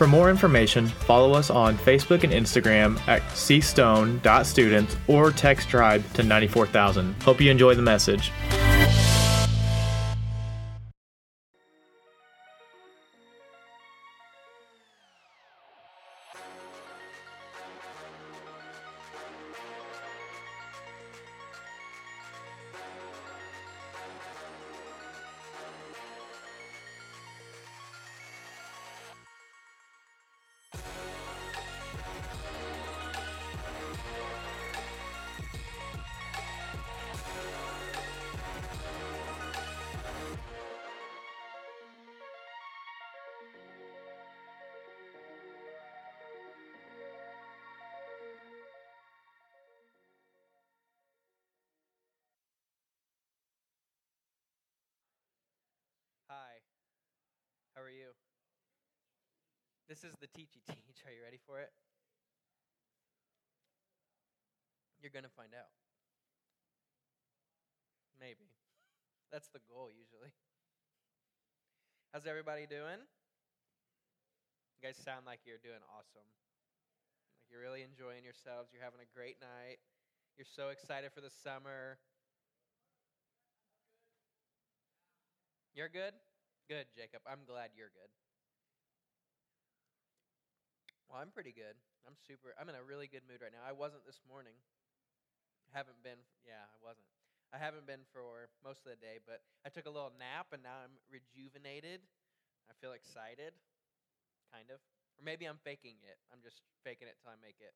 For more information, follow us on Facebook and Instagram at cstone.students or text tribe to 94000. Hope you enjoy the message. This is the Teachy Teach. Are you ready for it? You're going to find out. Maybe. That's the goal, usually. How's everybody doing? You guys sound like you're doing awesome. Like you're really enjoying yourselves. You're having a great night. You're so excited for the summer. You're good? Good, Jacob. I'm glad you're good. Well, I'm pretty good. I'm super. I'm in a really good mood right now. I wasn't this morning. Haven't been. Yeah, I wasn't. I haven't been for most of the day, but I took a little nap and now I'm rejuvenated. I feel excited, kind of. Or maybe I'm faking it. I'm just faking it till I make it.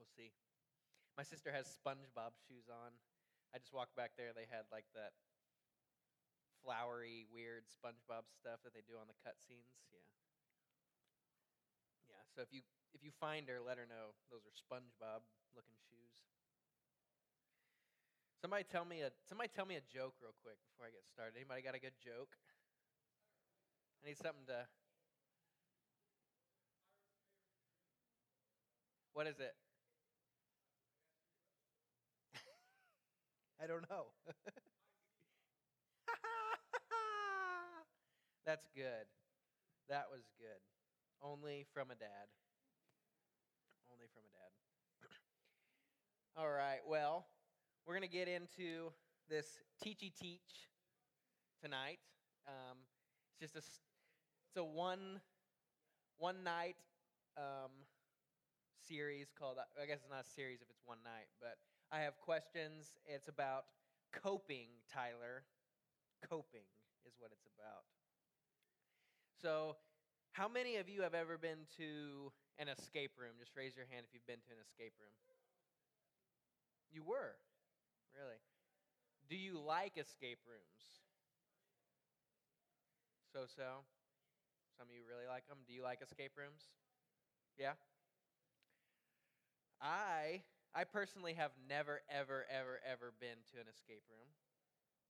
We'll see. My sister has SpongeBob shoes on. I just walked back there. They had like that flowery, weird SpongeBob stuff that they do on the cutscenes. Yeah. So if you if you find her, let her know those are SpongeBob looking shoes. Somebody tell me a somebody tell me a joke real quick before I get started. Anybody got a good joke? I need something to. What is it? I don't know. That's good. That was good. Only from a dad. Only from a dad. All right. Well, we're going to get into this teachy teach tonight. Um, it's just a it's a one one night um, series called I guess it's not a series if it's one night, but I have questions. It's about coping, Tyler. Coping is what it's about. So, how many of you have ever been to an escape room? Just raise your hand if you've been to an escape room. You were? Really? Do you like escape rooms? So so. Some of you really like them. Do you like escape rooms? Yeah? I I personally have never ever ever ever been to an escape room.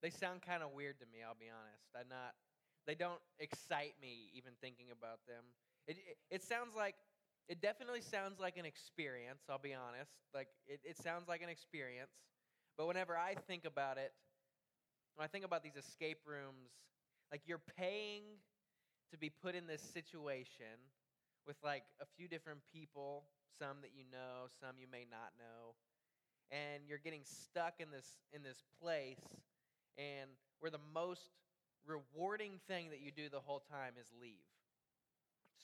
They sound kind of weird to me, I'll be honest. I'm not they don't excite me even thinking about them. It, it, it, sounds like, it definitely sounds like an experience, I'll be honest. Like, it, it sounds like an experience. But whenever I think about it, when I think about these escape rooms, like you're paying to be put in this situation with like a few different people, some that you know, some you may not know, and you're getting stuck in this in this place and where the most rewarding thing that you do the whole time is leave.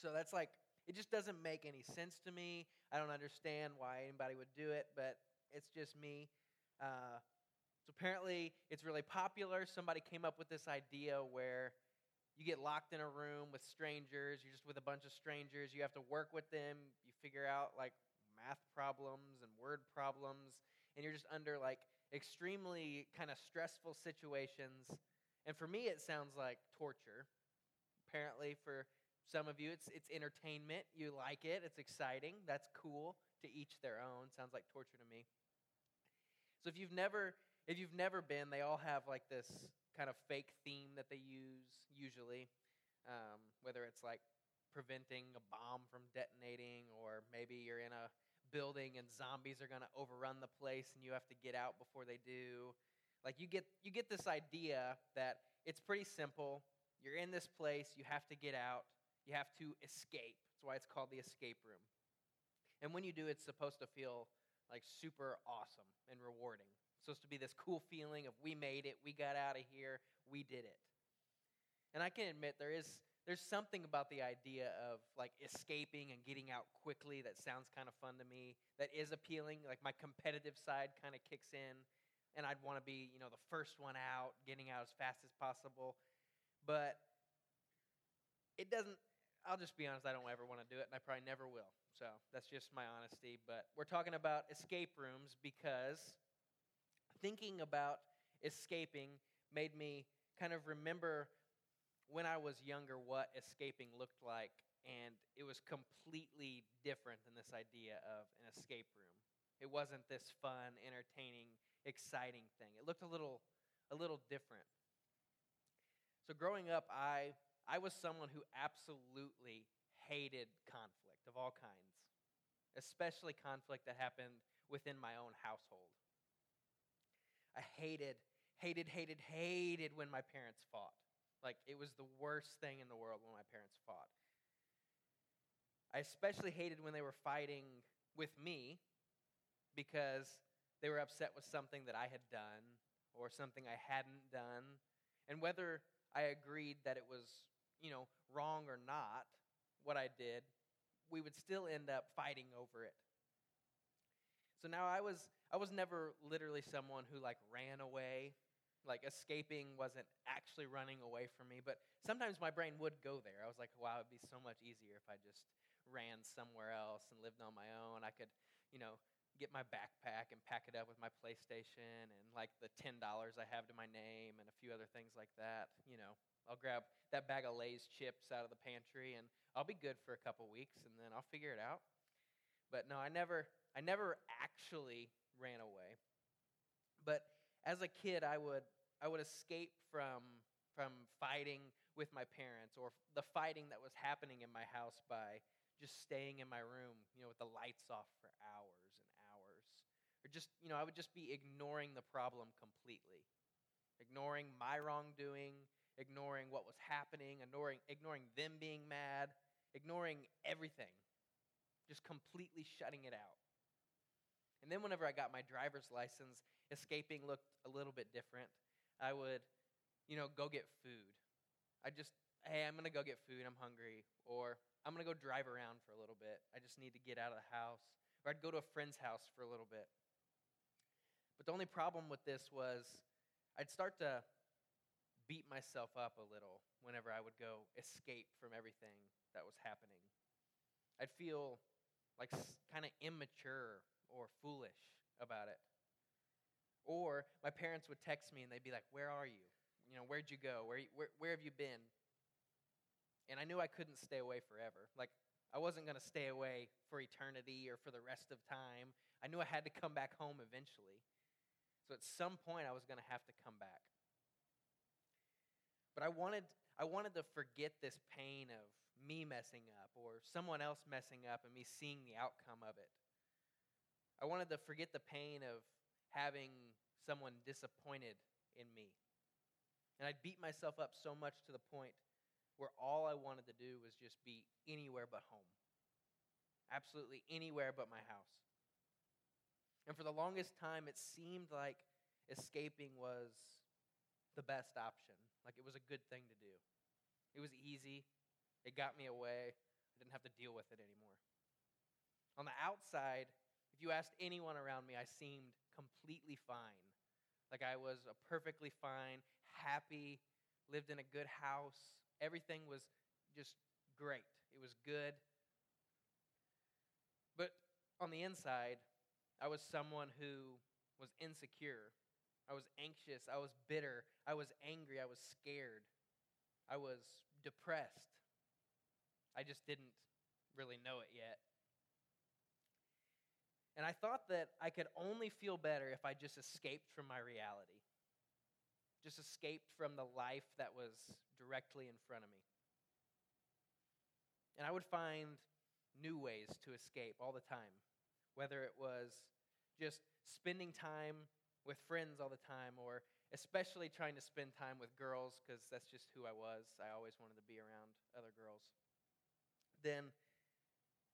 So that's like, it just doesn't make any sense to me. I don't understand why anybody would do it, but it's just me. Uh, so apparently, it's really popular. Somebody came up with this idea where you get locked in a room with strangers. You're just with a bunch of strangers. You have to work with them. You figure out like math problems and word problems, and you're just under like extremely kind of stressful situations and for me, it sounds like torture. Apparently, for Some of you, it's, it's entertainment. You like it, it's exciting. That's cool. To each their own. Sounds like torture to me. So if you've never if you've never been, they all have like this kind of fake theme that they use usually, um, whether it's like preventing a bomb from detonating, or maybe you're in a building and zombies are going to overrun the place and you have to get out before they do. Like you get you get this idea that it's pretty simple. You're in this place, you have to get out, you have to escape. That's why it's called the escape room. And when you do, it's supposed to feel like super awesome and rewarding. It's supposed to be this cool feeling of we made it, we got out of here, we did it. And I can admit there is there's something about the idea of like escaping and getting out quickly that sounds kind of fun to me. That is appealing. Like my competitive side kind of kicks in, and I'd want to be, you know, the first one out, getting out as fast as possible. But it doesn't. I'll just be honest. I don't ever want to do it, and I probably never will. So that's just my honesty. But we're talking about escape rooms because thinking about escaping made me kind of remember when I was younger what escaping looked like, and it was completely different than this idea of an escape room. It wasn't this fun, entertaining, exciting thing. It looked a little, a little different. So growing up, I, I was someone who absolutely hated conflict of all kinds, especially conflict that happened within my own household. I hated, hated, hated, hated when my parents fought. Like, it was the worst thing in the world when my parents fought. I especially hated when they were fighting with me because they were upset with something that I had done or something I hadn't done. And whether I agreed that it was, you know, wrong or not, what I did, we would still end up fighting over it. So now I was I was never literally someone who like ran away like escaping wasn't actually running away from me, but sometimes my brain would go there. I was like, wow, it'd be so much easier if I just ran somewhere else and lived on my own. I could, you know, get my backpack and pack it up with my PlayStation and like the $10 I have to my name and a few other things like that. You know, I'll grab that bag of Lay's chips out of the pantry and I'll be good for a couple weeks and then I'll figure it out. But no, I never I never actually ran away. But as a kid, I would I would escape from, from fighting with my parents or the fighting that was happening in my house by just staying in my room, you know, with the lights off for hours hours. Or just, you know, I would just be ignoring the problem completely, ignoring my wrongdoing, ignoring what was happening, ignoring, ignoring them being mad, ignoring everything, just completely shutting it out. And then whenever I got my driver's license, escaping looked a little bit different. I would, you know, go get food. I just, hey, I'm going to go get food. I'm hungry. Or I'm going to go drive around for a little bit. I just need to get out of the house. Or I'd go to a friend's house for a little bit. But the only problem with this was I'd start to beat myself up a little whenever I would go escape from everything that was happening. I'd feel like kind of immature or foolish about it. Or my parents would text me and they'd be like, Where are you? You know, where'd you go? Where, where, where have you been? And I knew I couldn't stay away forever. Like, I wasn't going to stay away for eternity or for the rest of time. I knew I had to come back home eventually. So at some point, I was going to have to come back. But I wanted, I wanted to forget this pain of me messing up or someone else messing up and me seeing the outcome of it. I wanted to forget the pain of having someone disappointed in me. And I'd beat myself up so much to the point where all I wanted to do was just be anywhere but home. Absolutely anywhere but my house. And for the longest time, it seemed like escaping was the best option. Like it was a good thing to do. It was easy, it got me away. I didn't have to deal with it anymore. On the outside, if you asked anyone around me, I seemed completely fine. Like I was a perfectly fine, happy, lived in a good house. Everything was just great. It was good. But on the inside, I was someone who was insecure. I was anxious. I was bitter. I was angry. I was scared. I was depressed. I just didn't really know it yet. And I thought that I could only feel better if I just escaped from my reality, just escaped from the life that was directly in front of me. And I would find new ways to escape all the time, whether it was just spending time with friends all the time, or especially trying to spend time with girls, because that's just who I was. I always wanted to be around other girls. Then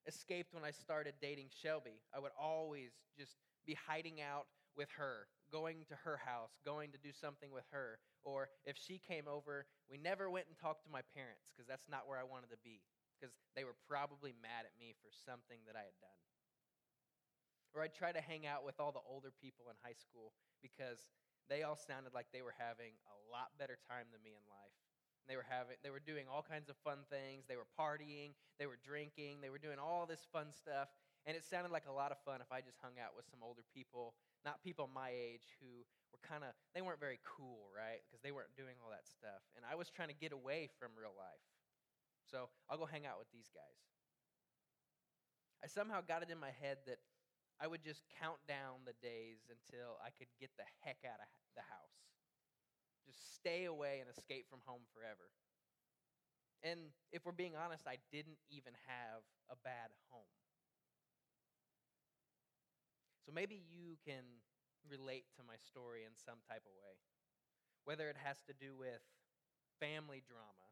escaped when I started dating Shelby. I would always just be hiding out with her, going to her house, going to do something with her. Or if she came over, we never went and talked to my parents because that's not where I wanted to be, because they were probably mad at me for something that I had done. Or I'd try to hang out with all the older people in high school because they all sounded like they were having a lot better time than me in life. They were having they were doing all kinds of fun things. They were partying, they were drinking, they were doing all this fun stuff, and it sounded like a lot of fun if I just hung out with some older people, not people my age who were kind of they weren't very cool, right? Because they weren't doing all that stuff. And I was trying to get away from real life. So, I'll go hang out with these guys. I somehow got it in my head that I would just count down the days until I could get the heck out of the house. Just stay away and escape from home forever. And if we're being honest, I didn't even have a bad home. So maybe you can relate to my story in some type of way. Whether it has to do with family drama,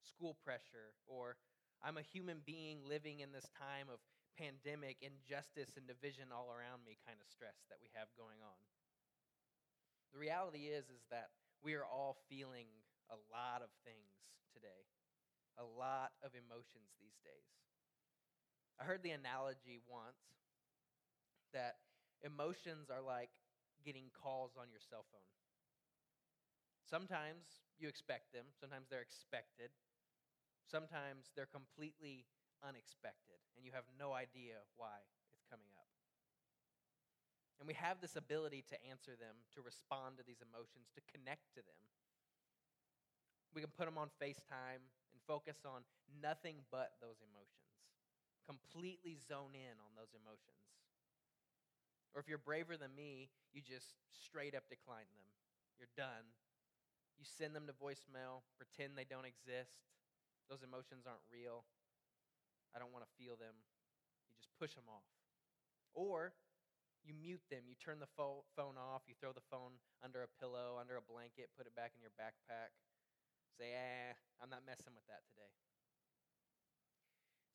school pressure, or I'm a human being living in this time of pandemic, injustice, and division all around me kind of stress that we have going on. The reality is is that we are all feeling a lot of things today. A lot of emotions these days. I heard the analogy once that emotions are like getting calls on your cell phone. Sometimes you expect them, sometimes they're expected, sometimes they're completely unexpected, and you have no idea why it's coming up. And we have this ability to answer them, to respond to these emotions, to connect to them. We can put them on FaceTime and focus on nothing but those emotions, completely zone in on those emotions. Or if you're braver than me, you just straight up decline them. You're done. You send them to voicemail, pretend they don't exist. Those emotions aren't real. I don't want to feel them. You just push them off. Or you mute them. You turn the fo- phone off. You throw the phone under a pillow, under a blanket, put it back in your backpack. Say, eh, I'm not messing with that today.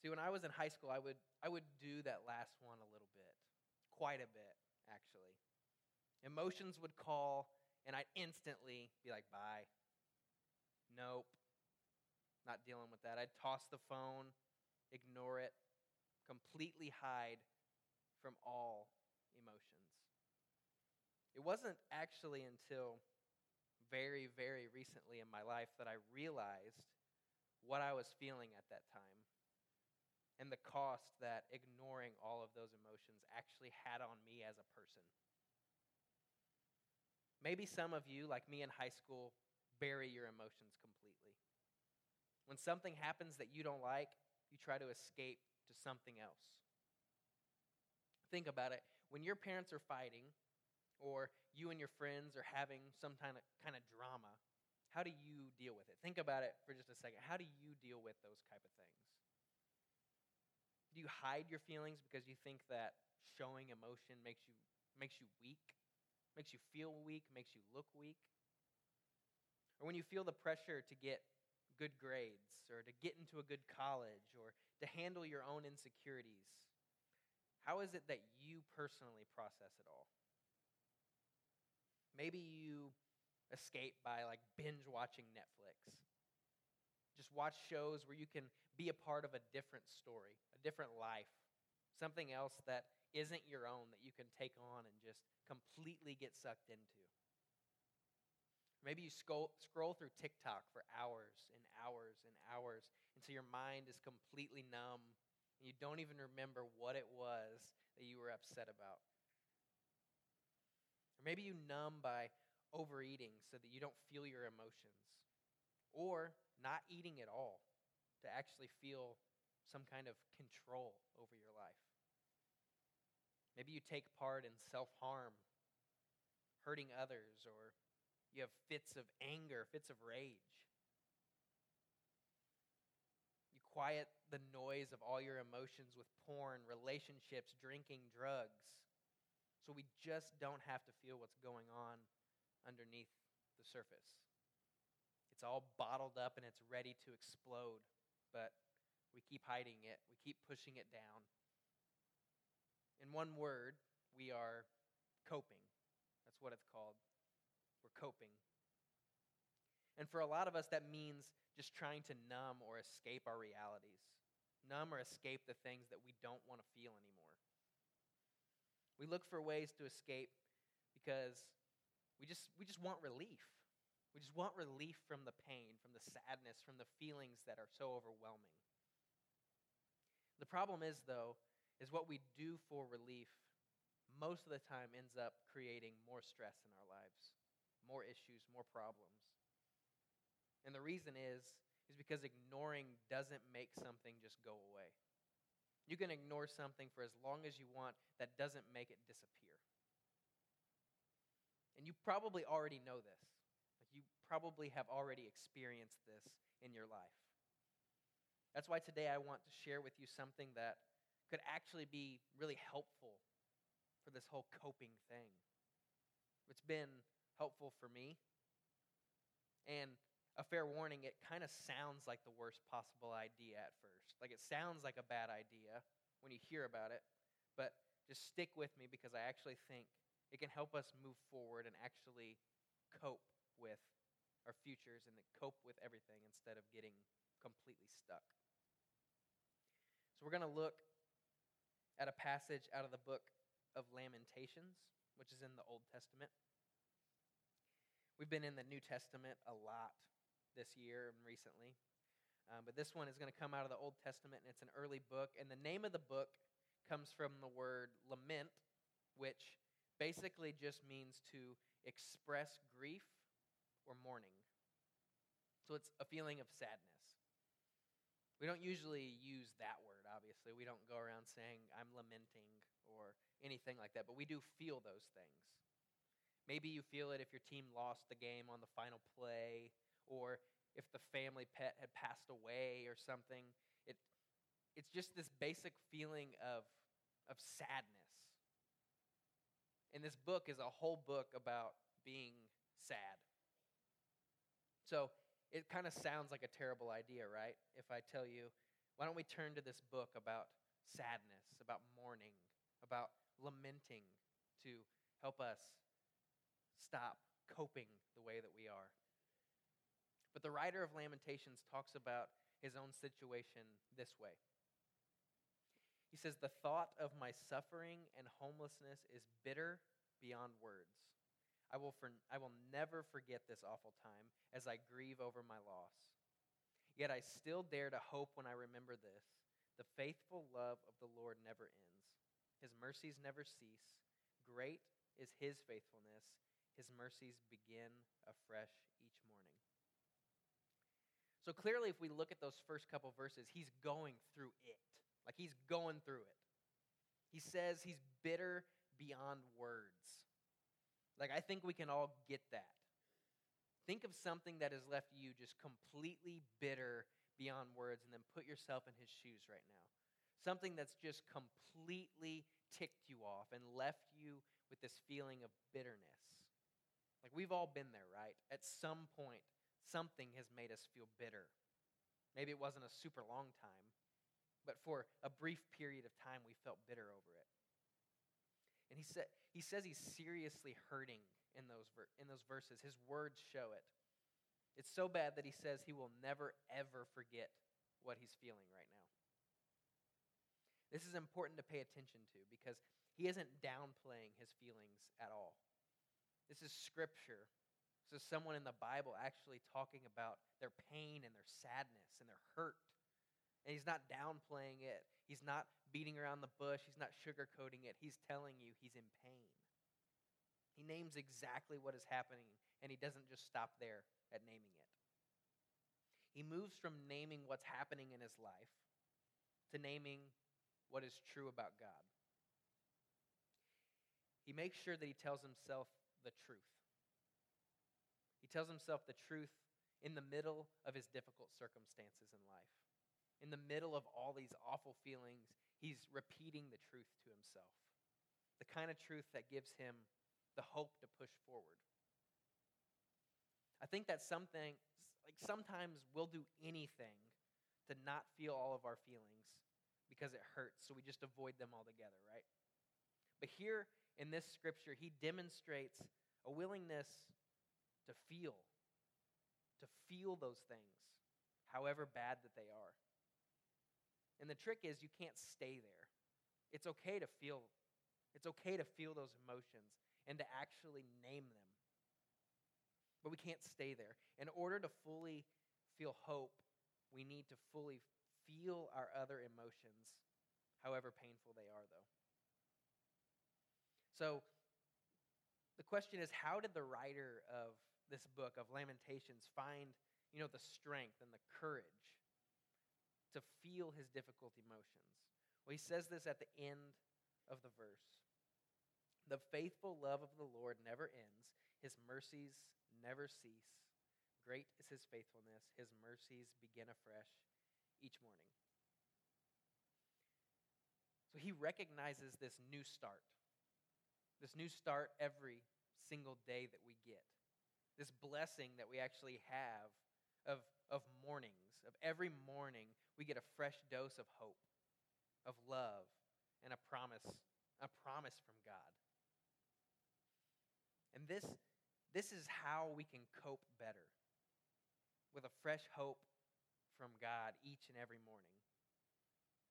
See, when I was in high school, I would, I would do that last one a little bit, quite a bit, actually. Emotions would call, and I'd instantly be like, bye. Nope. Not dealing with that. I'd toss the phone, ignore it, completely hide from all emotions. It wasn't actually until very, very recently in my life that I realized what I was feeling at that time and the cost that ignoring all of those emotions actually had on me as a person. Maybe some of you, like me in high school, bury your emotions completely. When something happens that you don't like, you try to escape to something else. Think about it when your parents are fighting or you and your friends are having some kind of, kind of drama, how do you deal with it? Think about it for just a second. How do you deal with those type of things? Do you hide your feelings because you think that showing emotion makes you makes you weak, makes you feel weak, makes you look weak? Or when you feel the pressure to get good grades or to get into a good college or to handle your own insecurities, how is it that you personally process it all? Maybe you escape by like binge watching Netflix. Just watch shows where you can be a part of a different story, a different life, something else that isn't your own that you can take on and just completely get sucked into. Maybe you scroll, scroll through TikTok for hours and hours and hours until your mind is completely numb and you don't even remember what it was that you were upset about. Or maybe you numb by overeating so that you don't feel your emotions, or not eating at all to actually feel some kind of control over your life. Maybe you take part in self harm, hurting others, or you have fits of anger, fits of rage. You quiet the noise of all your emotions with porn, relationships, drinking, drugs. So we just don't have to feel what's going on underneath the surface. It's all bottled up and it's ready to explode, but we keep hiding it, we keep pushing it down. In one word, we are coping. That's what it's called. We're coping. And for a lot of us, that means just trying to numb or escape our realities, numb or escape the things that we don't want to feel anymore. We look for ways to escape because we just, we just want relief. We just want relief from the pain, from the sadness, from the feelings that are so overwhelming. The problem is, though, is what we do for relief most of the time ends up creating more stress in our lives, more issues, more problems. And the reason is is because ignoring doesn't make something just go away. You can ignore something for as long as you want, that doesn't make it disappear. And you probably already know this. You probably have already experienced this in your life. That's why today I want to share with you something that could actually be really helpful for this whole coping thing. It's been helpful for me. And a fair warning, it kind of sounds like the worst possible idea at first. Like it sounds like a bad idea when you hear about it, but just stick with me because I actually think it can help us move forward and actually cope with our futures and cope with everything instead of getting completely stuck. So we're going to look at a passage out of the book of Lamentations, which is in the Old Testament. We've been in the New Testament a lot this year and recently. Um, but this one is going to come out of the Old Testament, and it's an early book. And the name of the book comes from the word lament, which basically just means to express grief or mourning. So it's a feeling of sadness. We don't usually use that word, obviously. We don't go around saying, I'm lamenting or anything like that, but we do feel those things. Maybe you feel it if your team lost the game on the final play or if the family pet had passed away or something. It, it's just this basic feeling of, of sadness. And this book is a whole book about being sad. So it kind of sounds like a terrible idea, right? If I tell you, why don't we turn to this book about sadness, about mourning, about lamenting to help us stop coping the way that we are? But the writer of Lamentations talks about his own situation this way. He says, The thought of my suffering and homelessness is bitter beyond words. I will, for, I will never forget this awful time as I grieve over my loss. Yet I still dare to hope when I remember this. The faithful love of the Lord never ends, His mercies never cease. Great is His faithfulness. His mercies begin afresh each morning. So clearly, if we look at those first couple verses, he's going through it. Like he's going through it. He says he's bitter beyond words. Like I think we can all get that. Think of something that has left you just completely bitter beyond words, and then put yourself in his shoes right now. Something that's just completely ticked you off and left you with this feeling of bitterness. Like we've all been there, right? At some point, something has made us feel bitter. Maybe it wasn't a super long time, but for a brief period of time, we felt bitter over it. And he, said, he says he's seriously hurting in those, ver- in those verses. His words show it. It's so bad that he says he will never, ever forget what he's feeling right now. This is important to pay attention to because he isn't downplaying his feelings at all. This is scripture This is someone in the Bible actually talking about their pain and their sadness and their hurt. And he's not downplaying it, he's not beating around the bush, he's not sugarcoating it. He's telling you he's in pain. He names exactly what is happening, and he doesn't just stop there at naming it. He moves from naming what's happening in his life to naming what is true about God. He makes sure that he tells himself the truth. He tells himself the truth in the middle of his difficult circumstances in life. In the middle of all these awful feelings, he's repeating the truth to himself. The kind of truth that gives him the hope to push forward. I think that something, like sometimes we'll do anything to not feel all of our feelings because it hurts, so we just avoid them altogether, right? But here in this scripture, he demonstrates a willingness to feel, to feel those things, however bad that they are. And the trick is you can't stay there. It's okay to feel it's okay to feel those emotions and to actually name them. But we can't stay there. In order to fully feel hope, we need to fully feel our other emotions, however painful they are, though. So, the question is how did the writer of this book of Lamentations find, you know, the strength and the courage to feel his difficult emotions? Well, he says this at the end of the verse. The faithful love of the Lord never ends, his mercies never cease. Great is his faithfulness, his mercies begin afresh each morning. So he recognizes this new start, this new start every single day that we get, this blessing that we actually have of, of mornings, of every morning we get a fresh dose of hope, of love, and a promise, a promise from God. And this, this is how we can cope better with a fresh hope from God each and every morning.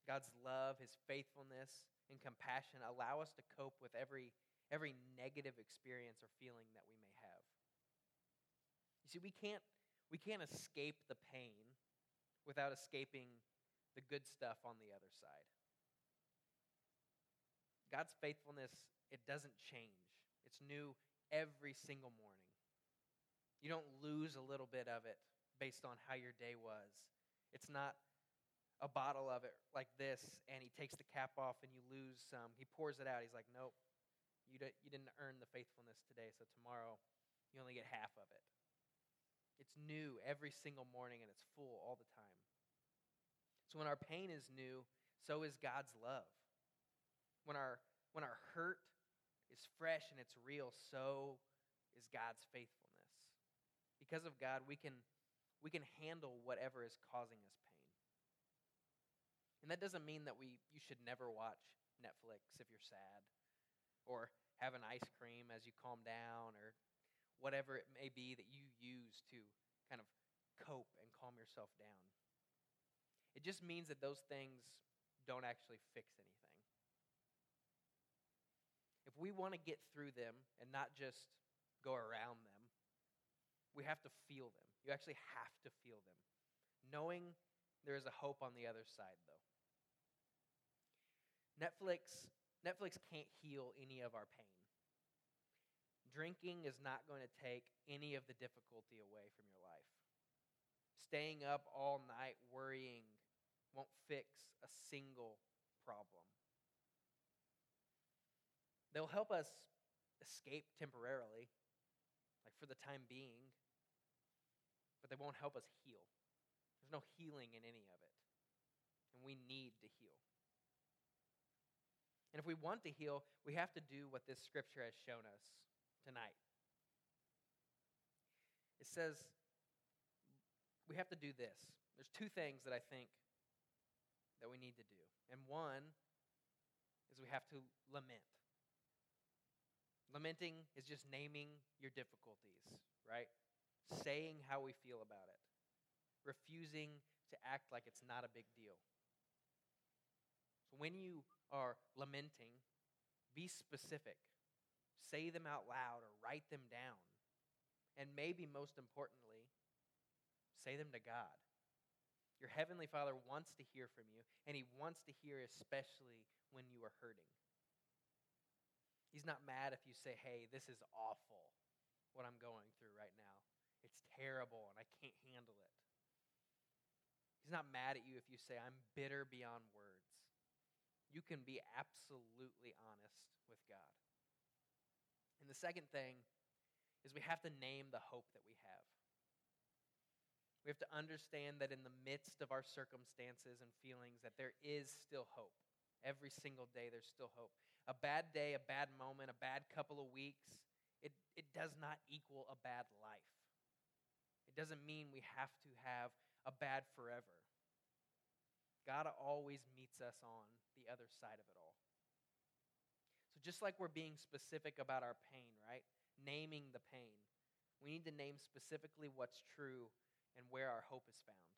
God's love, His faithfulness, and compassion allow us to cope with every, every negative experience or feeling that we may have. You see, we can't, we can't escape the pain without escaping the good stuff on the other side. God's faithfulness, it doesn't change. It's new every single morning. You don't lose a little bit of it based on how your day was. It's not a bottle of it like this, and he takes the cap off and you lose some. He pours it out. He's like, nope, you, don't, you didn't earn the faithfulness today, so tomorrow you only get half of it. It's new every single morning and it's full all the time. So when our pain is new, so is God's love. When our, when our hurt is fresh and it's real, so is God's faithfulness. Because of God, we can, we can handle whatever is causing us pain. And that doesn't mean that we, you should never watch Netflix if you're sad, or have an ice cream as you calm down, or whatever it may be that you use to kind of cope and calm yourself down. It just means that those things don't actually fix anything if we want to get through them and not just go around them, we have to feel them. You actually have to feel them. Knowing there is a hope on the other side, though. Netflix, Netflix can't heal any of our pain. Drinking is not going to take any of the difficulty away from your life. Staying up all night worrying won't fix a single problem. They'll help us escape temporarily, like for the time being, but they won't help us heal. There's no healing in any of it. And we need to heal. And if we want to heal, we have to do what this scripture has shown us tonight. It says we have to do this. There's two things that I think that we need to do. And one is we have to lament. Lamenting is just naming your difficulties, right? Saying how we feel about it, refusing to act like it's not a big deal. So when you are lamenting, be specific. Say them out loud or write them down. And maybe most importantly, say them to God. Your Heavenly Father wants to hear from you, and He wants to hear especially when you are hurting. He's not mad if you say, hey, this is awful, what I'm going through right now. It's terrible, and I can't handle it. He's not mad at you if you say, I'm bitter beyond words. You can be absolutely honest with God. And the second thing is we have to name the hope that we have. We have to understand that in the midst of our circumstances and feelings that there is still hope. Every single day there's still hope. A bad day, a bad moment, a bad couple of weeks, it, it does not equal a bad life. It doesn't mean we have to have a bad forever. God always meets us on the other side of it all. So, just like we're being specific about our pain, right? Naming the pain, we need to name specifically what's true and where our hope is found.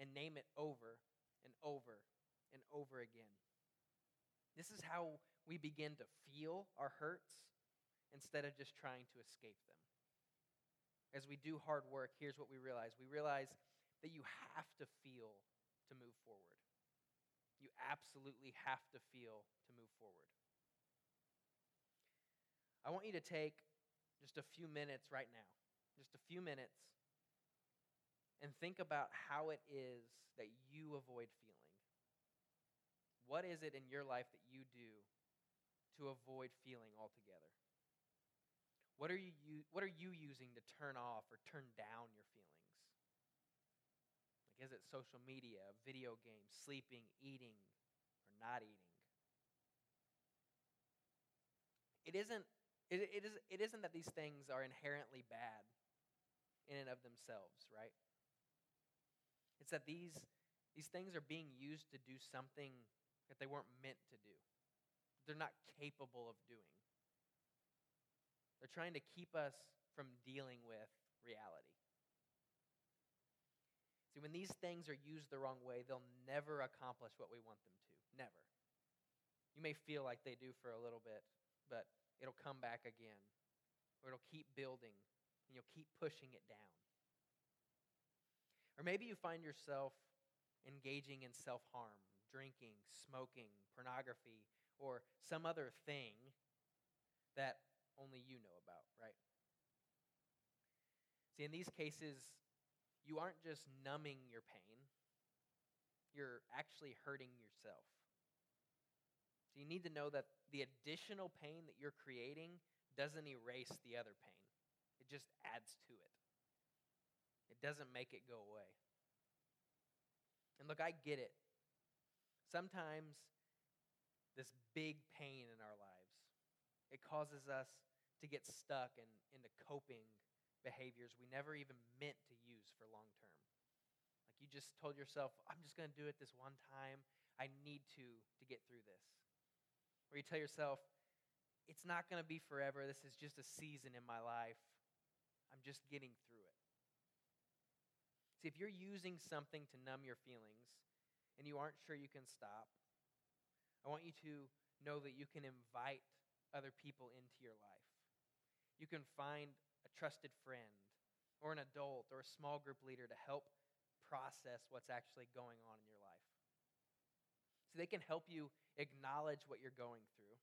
And name it over and over and over again. This is how we begin to feel our hurts instead of just trying to escape them. As we do hard work, here's what we realize we realize that you have to feel to move forward. You absolutely have to feel to move forward. I want you to take just a few minutes right now, just a few minutes, and think about how it is that you avoid feeling. What is it in your life that you do to avoid feeling altogether? What are you, what are you using to turn off or turn down your feelings? Is it social media, video games, sleeping, eating, or not eating? It isn't, it, it, is, it isn't that these things are inherently bad in and of themselves, right? It's that these, these things are being used to do something that they weren't meant to do, they're not capable of doing. They're trying to keep us from dealing with reality. See, when these things are used the wrong way, they'll never accomplish what we want them to. Never. You may feel like they do for a little bit, but it'll come back again, or it'll keep building, and you'll keep pushing it down. Or maybe you find yourself engaging in self harm, drinking, smoking, pornography, or some other thing that only you know about, right? See, in these cases, you aren't just numbing your pain, you're actually hurting yourself. So you need to know that the additional pain that you're creating doesn't erase the other pain, it just adds to it. It doesn't make it go away. And look, I get it. Sometimes this big pain in our lives, it causes us to get stuck in, into coping behaviors we never even meant to for long term. Like you just told yourself, I'm just going to do it this one time. I need to to get through this. Or you tell yourself, it's not going to be forever. This is just a season in my life. I'm just getting through it. See, if you're using something to numb your feelings and you aren't sure you can stop, I want you to know that you can invite other people into your life you can find a trusted friend or an adult or a small group leader to help process what's actually going on in your life. So they can help you acknowledge what you're going through,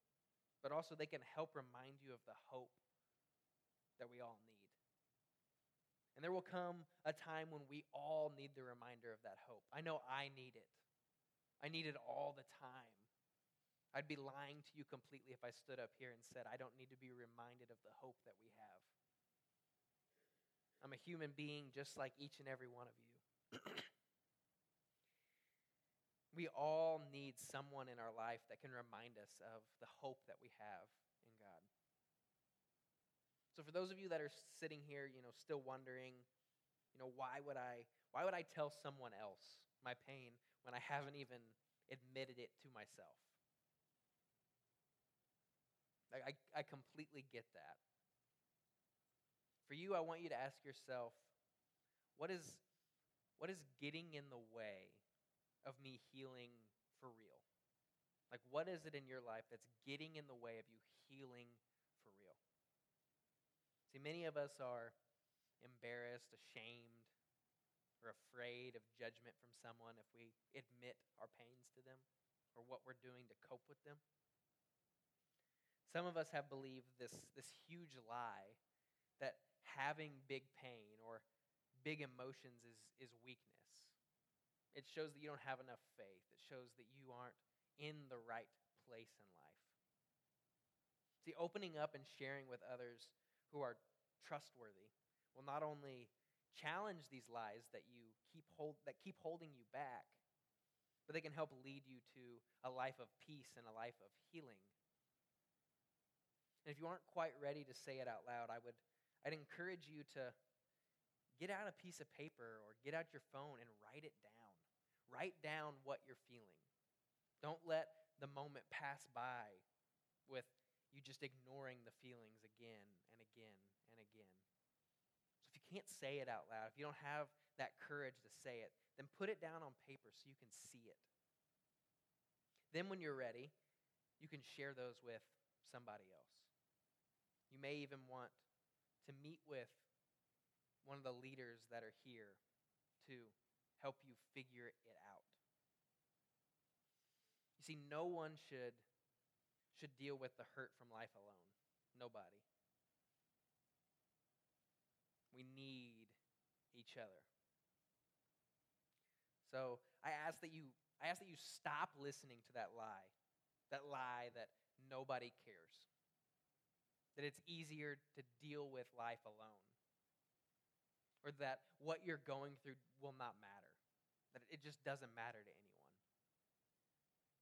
but also they can help remind you of the hope that we all need. And there will come a time when we all need the reminder of that hope. I know I need it. I need it all the time. I'd be lying to you completely if I stood up here and said, I don't need to be reminded of the hope that we have. I'm a human being just like each and every one of you. we all need someone in our life that can remind us of the hope that we have in God. So for those of you that are sitting here, you know, still wondering, you know, why would I why would I tell someone else my pain when I haven't even admitted it to myself? I, I completely get that. For you, I want you to ask yourself what is, what is getting in the way of me healing for real? Like, what is it in your life that's getting in the way of you healing for real? See, many of us are embarrassed, ashamed, or afraid of judgment from someone if we admit our pains to them or what we're doing to cope with them. Some of us have believed this, this huge lie that having big pain or big emotions is, is weakness. It shows that you don't have enough faith. It shows that you aren't in the right place in life. See, opening up and sharing with others who are trustworthy will not only challenge these lies that you keep hold, that keep holding you back, but they can help lead you to a life of peace and a life of healing. And if you aren't quite ready to say it out loud, I would I'd encourage you to get out a piece of paper or get out your phone and write it down. Write down what you're feeling. Don't let the moment pass by with you just ignoring the feelings again and again and again. So if you can't say it out loud, if you don't have that courage to say it, then put it down on paper so you can see it. Then when you're ready, you can share those with somebody else. You may even want to meet with one of the leaders that are here to help you figure it out. You see, no one should, should deal with the hurt from life alone. Nobody. We need each other. So I ask that you I ask that you stop listening to that lie. That lie that nobody cares. That it's easier to deal with life alone. Or that what you're going through will not matter. That it just doesn't matter to anyone.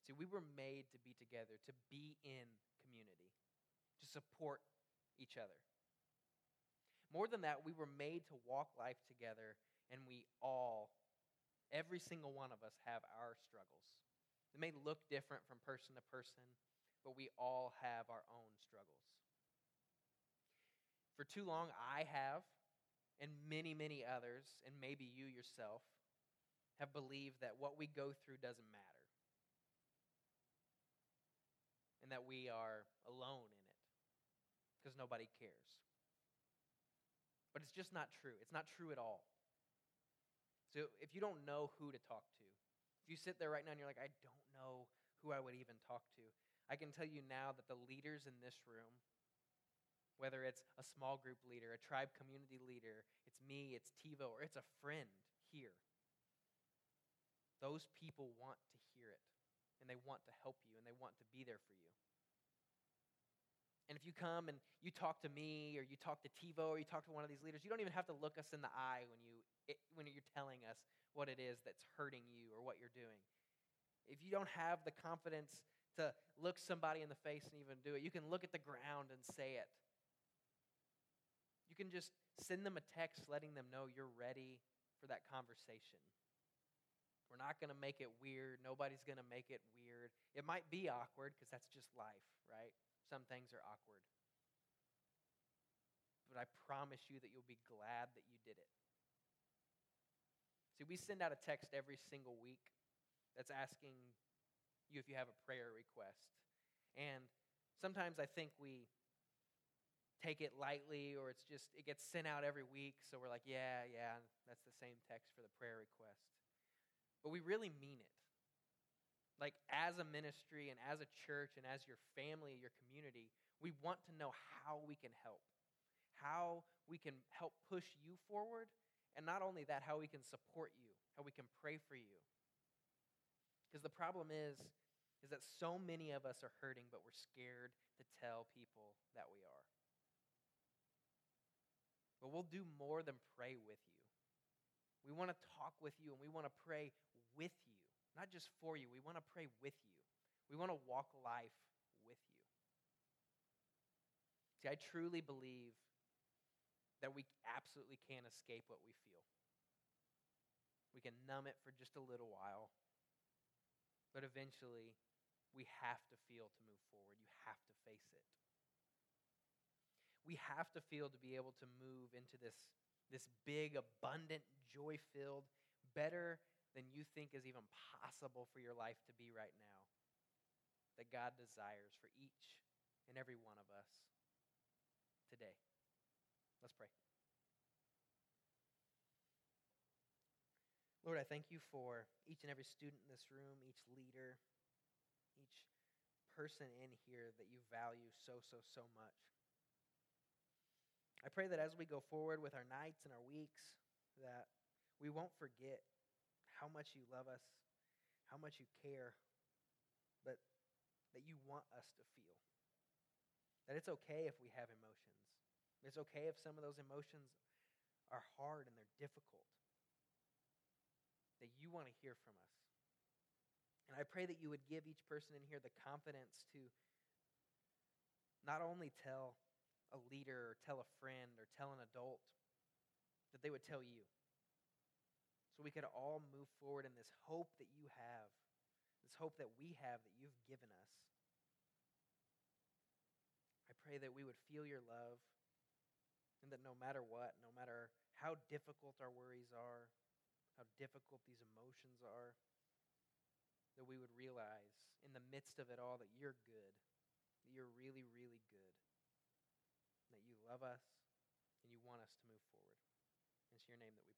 See, we were made to be together, to be in community, to support each other. More than that, we were made to walk life together, and we all, every single one of us, have our struggles. It may look different from person to person, but we all have our own struggles. For too long, I have, and many, many others, and maybe you yourself, have believed that what we go through doesn't matter and that we are alone in it because nobody cares. But it's just not true. It's not true at all. So if you don't know who to talk to, if you sit there right now and you're like, I don't know who I would even talk to, I can tell you now that the leaders in this room, whether it's a small group leader, a tribe community leader, it's me, it's TiVo, or it's a friend here, those people want to hear it and they want to help you and they want to be there for you. And if you come and you talk to me or you talk to TiVo or you talk to one of these leaders, you don't even have to look us in the eye when, you, it, when you're telling us what it is that's hurting you or what you're doing. If you don't have the confidence to look somebody in the face and even do it, you can look at the ground and say it. Can just send them a text letting them know you're ready for that conversation. We're not going to make it weird. Nobody's going to make it weird. It might be awkward because that's just life, right? Some things are awkward. But I promise you that you'll be glad that you did it. See, we send out a text every single week that's asking you if you have a prayer request. And sometimes I think we take it lightly or it's just it gets sent out every week so we're like yeah yeah that's the same text for the prayer request but we really mean it. Like, as a ministry and as a church and as your family, your community, we want to know how we can help, how we can help push you forward, and not only that, how we can support you, how we can pray for you. Because the problem is, is that so many of us are hurting, but we're scared to tell people that we are. But we'll do more than pray with you. We want to talk with you and we want to pray with you, not just for you. We want to pray with you. We want to walk life with you. See, I truly believe that we absolutely can't escape what we feel. We can numb it for just a little while, but eventually we have to feel to move forward. You have to face it. We have to feel to be able to move into this this big, abundant, joy filled, better than you think is even possible for your life to be right now, that God desires for each and every one of us today. Let's pray. Lord, I thank you for each and every student in this room, each leader, each person in here that you value so, so, so much. I pray that as we go forward with our nights and our weeks, that we won't forget how much you love us, how much you care, but that you want us to feel. That it's okay if we have emotions. It's okay if some of those emotions are hard and they're difficult. That you want to hear from us. And I pray that you would give each person in here the confidence to not only tell a leader or tell a friend or tell an adult, that they would tell you. So we could all move forward in this hope that you have, this hope that we have that you've given us. I pray that we would feel your love and that no matter what, no matter how difficult our worries are, how difficult these emotions are, that we would realize in the midst of it all that you're good, that you're really, really good, love us and you want us to move forward. It's your name that we.